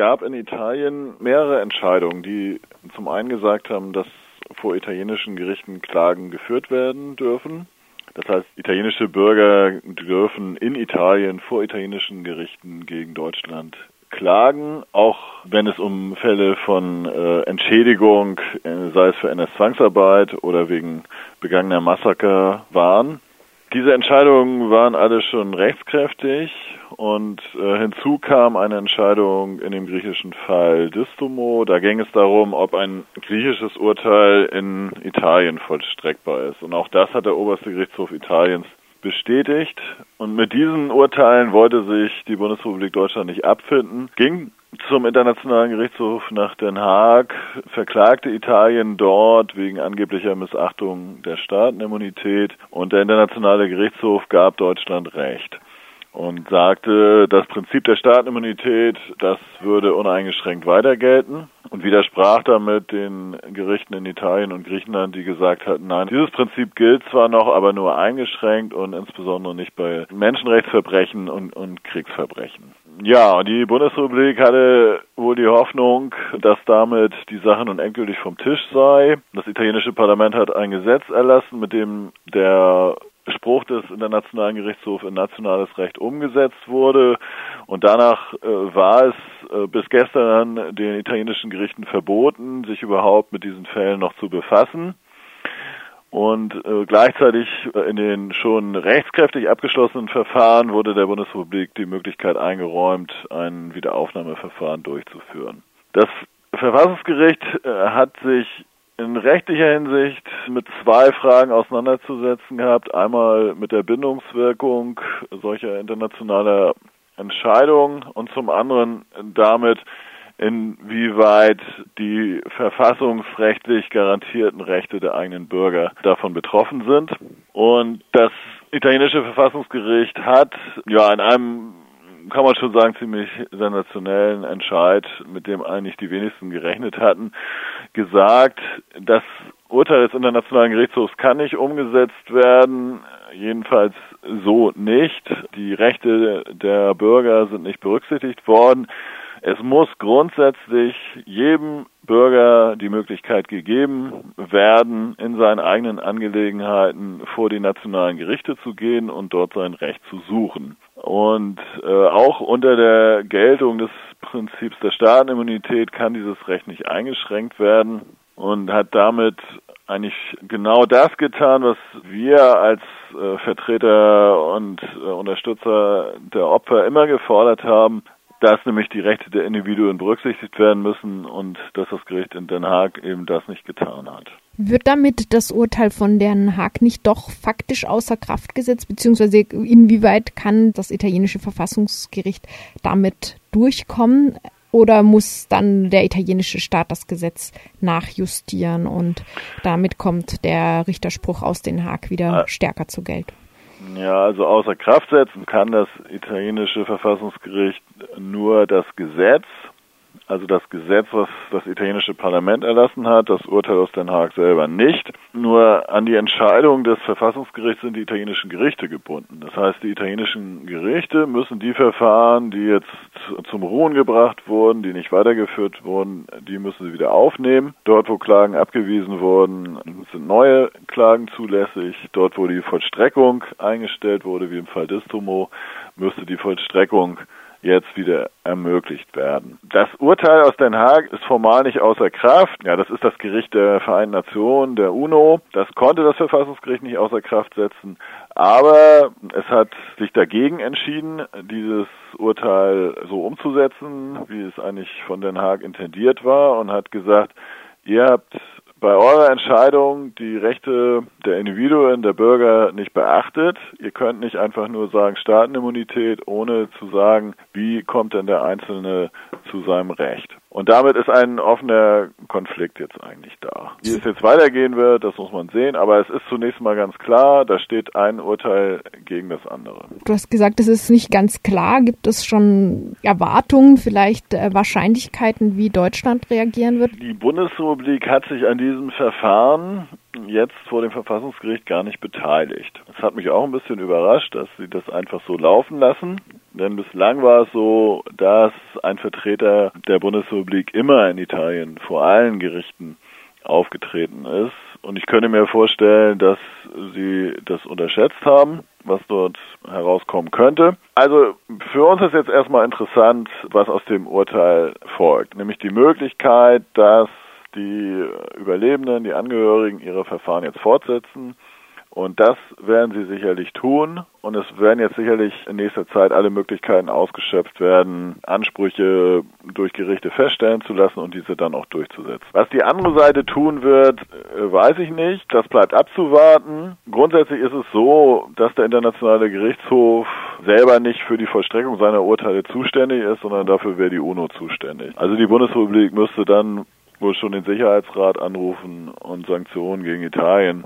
gab in Italien mehrere Entscheidungen, die zum einen gesagt haben, dass vor italienischen Gerichten Klagen geführt werden dürfen. Das heißt, italienische Bürger dürfen in Italien vor italienischen Gerichten gegen Deutschland klagen, auch wenn es um Fälle von äh, Entschädigung, äh, sei es für NS-Zwangsarbeit oder wegen begangener Massaker waren. Diese Entscheidungen waren alle schon rechtskräftig und äh, hinzu kam eine Entscheidung in dem griechischen Fall Distomo. Da ging es darum, ob ein griechisches Urteil in Italien vollstreckbar ist. Und auch das hat der oberste Gerichtshof Italiens bestätigt. Und mit diesen Urteilen wollte sich die Bundesrepublik Deutschland nicht abfinden, ging zum Internationalen Gerichtshof nach Den Haag, verklagte Italien dort wegen angeblicher Missachtung der Staatenimmunität und der Internationale Gerichtshof gab Deutschland Recht und sagte, das Prinzip der Staatenimmunität, das würde uneingeschränkt weiter gelten und widersprach damit den Gerichten in Italien und Griechenland, die gesagt hatten, nein, dieses Prinzip gilt zwar noch, aber nur eingeschränkt und insbesondere nicht bei Menschenrechtsverbrechen und, und Kriegsverbrechen. Ja, die Bundesrepublik hatte wohl die Hoffnung, dass damit die Sache nun endgültig vom Tisch sei. Das italienische Parlament hat ein Gesetz erlassen, mit dem der Spruch des Internationalen Gerichtshofs in nationales Recht umgesetzt wurde. Und danach äh, war es äh, bis gestern den italienischen Gerichten verboten, sich überhaupt mit diesen Fällen noch zu befassen. Und äh, gleichzeitig äh, in den schon rechtskräftig abgeschlossenen Verfahren wurde der Bundesrepublik die Möglichkeit eingeräumt, ein Wiederaufnahmeverfahren durchzuführen. Das Verfassungsgericht äh, hat sich in rechtlicher Hinsicht mit zwei Fragen auseinanderzusetzen gehabt. Einmal mit der Bindungswirkung solcher internationaler Entscheidungen und zum anderen damit, inwieweit die verfassungsrechtlich garantierten Rechte der eigenen Bürger davon betroffen sind. Und das italienische Verfassungsgericht hat ja in einem kann man schon sagen, ziemlich sensationellen Entscheid, mit dem eigentlich die wenigsten gerechnet hatten, gesagt, das Urteil des Internationalen Gerichtshofs kann nicht umgesetzt werden, jedenfalls so nicht. Die Rechte der Bürger sind nicht berücksichtigt worden. Es muss grundsätzlich jedem Bürger die Möglichkeit gegeben werden, in seinen eigenen Angelegenheiten vor die nationalen Gerichte zu gehen und dort sein Recht zu suchen. Und äh, auch unter der Geltung des Prinzips der Staatenimmunität kann dieses Recht nicht eingeschränkt werden und hat damit eigentlich genau das getan, was wir als äh, Vertreter und äh, Unterstützer der Opfer immer gefordert haben, dass nämlich die Rechte der Individuen berücksichtigt werden müssen und dass das Gericht in Den Haag eben das nicht getan hat. Wird damit das Urteil von Den Haag nicht doch faktisch außer Kraft gesetzt, beziehungsweise inwieweit kann das italienische Verfassungsgericht damit durchkommen? Oder muss dann der italienische Staat das Gesetz nachjustieren und damit kommt der Richterspruch aus Den Haag wieder stärker zur Geltung? Ja, also außer Kraft setzen kann das italienische Verfassungsgericht nur das Gesetz also das Gesetz, was das italienische Parlament erlassen hat, das Urteil aus Den Haag selber nicht. Nur an die Entscheidung des Verfassungsgerichts sind die italienischen Gerichte gebunden. Das heißt, die italienischen Gerichte müssen die Verfahren, die jetzt zum Ruhen gebracht wurden, die nicht weitergeführt wurden, die müssen sie wieder aufnehmen. Dort, wo Klagen abgewiesen wurden, sind neue Klagen zulässig. Dort, wo die Vollstreckung eingestellt wurde, wie im Fall Distomo, müsste die Vollstreckung jetzt wieder ermöglicht werden. Das Urteil aus Den Haag ist formal nicht außer Kraft. Ja, das ist das Gericht der Vereinten Nationen, der UNO. Das konnte das Verfassungsgericht nicht außer Kraft setzen. Aber es hat sich dagegen entschieden, dieses Urteil so umzusetzen, wie es eigentlich von Den Haag intendiert war und hat gesagt, ihr habt bei eurer Entscheidung die Rechte der Individuen, der Bürger nicht beachtet. Ihr könnt nicht einfach nur sagen Staatenimmunität, ohne zu sagen, wie kommt denn der Einzelne zu seinem Recht. Und damit ist ein offener Konflikt jetzt eigentlich da. Wie es jetzt weitergehen wird, das muss man sehen, aber es ist zunächst mal ganz klar, da steht ein Urteil gegen das andere. Du hast gesagt, es ist nicht ganz klar. Gibt es schon Erwartungen, vielleicht äh, Wahrscheinlichkeiten, wie Deutschland reagieren wird? Die Bundesrepublik hat sich an diesem Verfahren jetzt vor dem Verfassungsgericht gar nicht beteiligt. Das hat mich auch ein bisschen überrascht, dass sie das einfach so laufen lassen. Denn bislang war es so, dass ein Vertreter der Bundesrepublik immer in Italien vor allen Gerichten aufgetreten ist. Und ich könnte mir vorstellen, dass sie das unterschätzt haben, was dort herauskommen könnte. Also für uns ist jetzt erstmal interessant, was aus dem Urteil folgt, nämlich die Möglichkeit, dass die Überlebenden, die Angehörigen ihre Verfahren jetzt fortsetzen und das werden sie sicherlich tun. Und es werden jetzt sicherlich in nächster Zeit alle Möglichkeiten ausgeschöpft werden, Ansprüche durch Gerichte feststellen zu lassen und diese dann auch durchzusetzen. Was die andere Seite tun wird, äh, weiß ich nicht. Das bleibt abzuwarten. Grundsätzlich ist es so, dass der Internationale Gerichtshof selber nicht für die Vollstreckung seiner Urteile zuständig ist, sondern dafür wäre die UNO zuständig. Also die Bundesrepublik müsste dann wohl schon den Sicherheitsrat anrufen und Sanktionen gegen Italien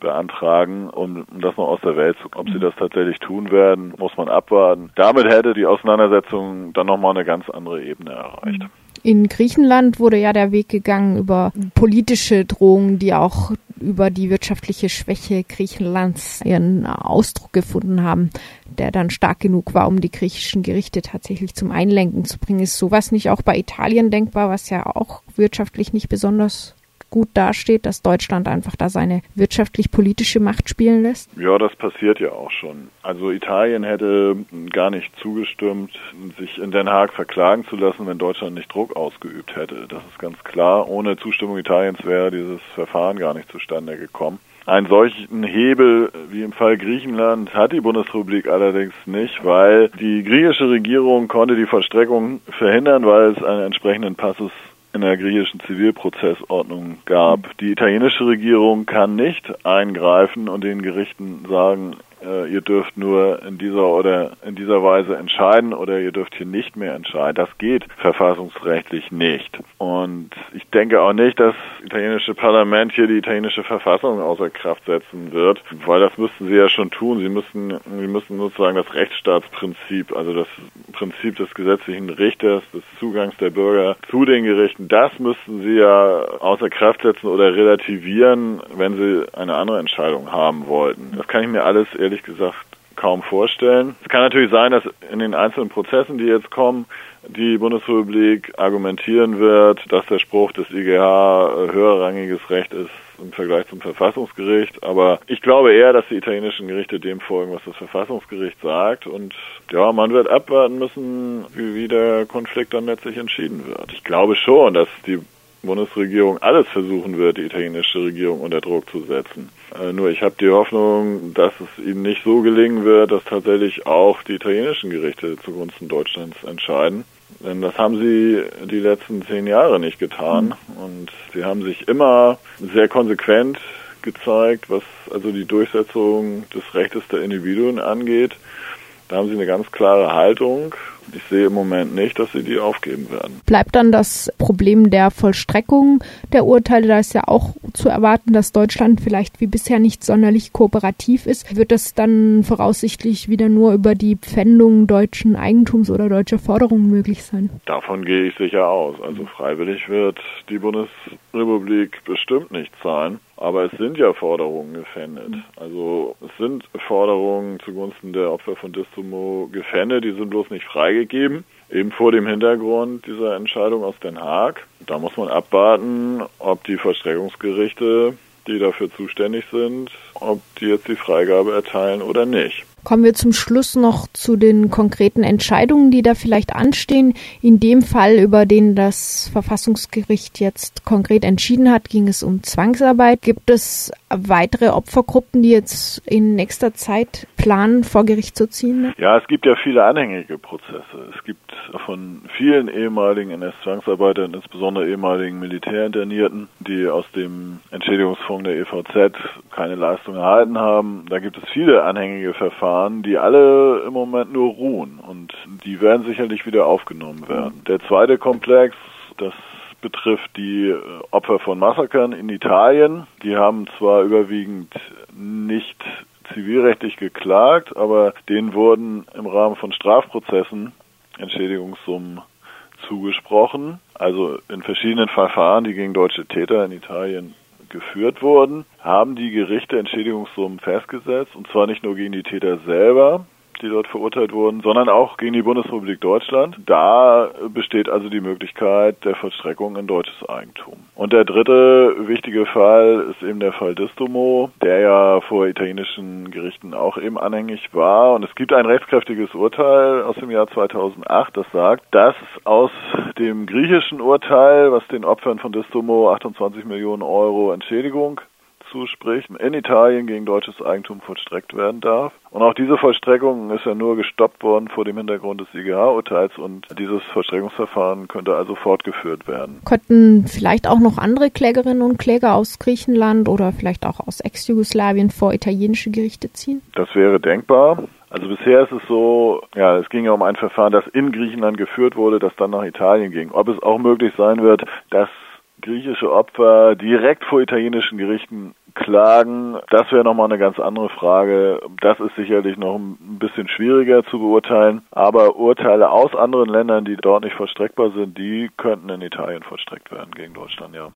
beantragen, um, das noch aus der Welt zu kommen. Ob sie das tatsächlich tun werden, muss man abwarten. Damit hätte die Auseinandersetzung dann nochmal eine ganz andere Ebene erreicht. In Griechenland wurde ja der Weg gegangen über politische Drohungen, die auch über die wirtschaftliche Schwäche Griechenlands ihren Ausdruck gefunden haben, der dann stark genug war, um die griechischen Gerichte tatsächlich zum Einlenken zu bringen. Ist sowas nicht auch bei Italien denkbar, was ja auch wirtschaftlich nicht besonders gut dasteht, dass Deutschland einfach da seine wirtschaftlich-politische Macht spielen lässt? Ja, das passiert ja auch schon. Also Italien hätte gar nicht zugestimmt, sich in Den Haag verklagen zu lassen, wenn Deutschland nicht Druck ausgeübt hätte. Das ist ganz klar. Ohne Zustimmung Italiens wäre dieses Verfahren gar nicht zustande gekommen. Einen solchen Hebel wie im Fall Griechenland hat die Bundesrepublik allerdings nicht, weil die griechische Regierung konnte die Vollstreckung verhindern, weil es einen entsprechenden Passus in der griechischen Zivilprozessordnung gab. Die italienische Regierung kann nicht eingreifen und den Gerichten sagen, äh, ihr dürft nur in dieser oder in dieser Weise entscheiden oder ihr dürft hier nicht mehr entscheiden. Das geht verfassungsrechtlich nicht. Und ich denke auch nicht, dass das italienische Parlament hier die italienische Verfassung außer Kraft setzen wird, weil das müssten sie ja schon tun. Sie müssen, sie müssen sozusagen das Rechtsstaatsprinzip, also das Prinzip des gesetzlichen Richters, des Zugangs der Bürger zu den Gerichten, das müssten sie ja außer Kraft setzen oder relativieren, wenn sie eine andere Entscheidung haben wollten. Das kann ich mir alles ehrlich gesagt kaum vorstellen. Es kann natürlich sein, dass in den einzelnen Prozessen, die jetzt kommen, die Bundesrepublik argumentieren wird, dass der Spruch des IGH höherrangiges Recht ist im Vergleich zum Verfassungsgericht. Aber ich glaube eher, dass die italienischen Gerichte dem folgen, was das Verfassungsgericht sagt. Und ja, man wird abwarten müssen, wie, wie der Konflikt dann letztlich entschieden wird. Ich glaube schon, dass die Bundesregierung alles versuchen wird, die italienische Regierung unter Druck zu setzen. Äh, nur ich habe die Hoffnung, dass es ihnen nicht so gelingen wird, dass tatsächlich auch die italienischen Gerichte zugunsten Deutschlands entscheiden. Denn das haben sie die letzten zehn Jahre nicht getan. Und sie haben sich immer sehr konsequent gezeigt, was also die Durchsetzung des Rechtes der Individuen angeht. Da haben sie eine ganz klare Haltung ich sehe im Moment nicht, dass sie die aufgeben werden. Bleibt dann das Problem der Vollstreckung der Urteile. Da ist ja auch zu erwarten, dass Deutschland vielleicht wie bisher nicht sonderlich kooperativ ist. Wird das dann voraussichtlich wieder nur über die Pfändung deutschen Eigentums oder deutscher Forderungen möglich sein? Davon gehe ich sicher aus. Also freiwillig wird die Bundesrepublik bestimmt nicht zahlen. Aber es sind ja Forderungen gefändet. Also es sind Forderungen zugunsten der Opfer von Distomo gefändet, die sind bloß nicht freigegeben. Eben vor dem Hintergrund dieser Entscheidung aus Den Haag. Da muss man abwarten, ob die Vollstreckungsgerichte, die dafür zuständig sind, ob die jetzt die Freigabe erteilen oder nicht. Kommen wir zum Schluss noch zu den konkreten Entscheidungen, die da vielleicht anstehen. In dem Fall, über den das Verfassungsgericht jetzt konkret entschieden hat, ging es um Zwangsarbeit. Gibt es weitere Opfergruppen, die jetzt in nächster Zeit planen, vor Gericht zu ziehen? Ja, es gibt ja viele anhängige Prozesse. Es gibt von vielen ehemaligen NS-Zwangsarbeitern, insbesondere ehemaligen Militärinternierten, die aus dem Entschädigungsfonds der EVZ keine Leistung erhalten haben. Da gibt es viele anhängige Verfahren, die alle im Moment nur ruhen und die werden sicherlich wieder aufgenommen werden. Der zweite Komplex, das betrifft die äh, Opfer von Massakern in Italien. Die haben zwar überwiegend nicht zivilrechtlich geklagt, aber denen wurden im Rahmen von Strafprozessen Entschädigungssummen zugesprochen. Also in verschiedenen Verfahren, die gegen deutsche Täter in Italien geführt wurden, haben die Gerichte Entschädigungssummen festgesetzt, und zwar nicht nur gegen die Täter selber, die dort verurteilt wurden, sondern auch gegen die Bundesrepublik Deutschland. Da besteht also die Möglichkeit der Vollstreckung in deutsches Eigentum. Und der dritte wichtige Fall ist eben der Fall Distomo, der ja vor italienischen Gerichten auch eben anhängig war. Und es gibt ein rechtskräftiges Urteil aus dem Jahr 2008, das sagt, dass aus dem griechischen Urteil, was den Opfern von Distomo 28 Millionen Euro Entschädigung zuspricht, in Italien gegen deutsches Eigentum vollstreckt werden darf. Und auch diese Vollstreckung ist ja nur gestoppt worden vor dem Hintergrund des IGH-Urteils und dieses Vollstreckungsverfahren könnte also fortgeführt werden. Könnten vielleicht auch noch andere Klägerinnen und Kläger aus Griechenland oder vielleicht auch aus Ex-Jugoslawien vor italienische Gerichte ziehen? Das wäre denkbar. Also bisher ist es so, ja, es ging ja um ein Verfahren, das in Griechenland geführt wurde, das dann nach Italien ging. Ob es auch möglich sein wird, dass griechische Opfer direkt vor italienischen Gerichten klagen, das wäre nochmal eine ganz andere Frage. Das ist sicherlich noch ein bisschen schwieriger zu beurteilen. Aber Urteile aus anderen Ländern, die dort nicht vollstreckbar sind, die könnten in Italien vollstreckt werden gegen Deutschland, ja.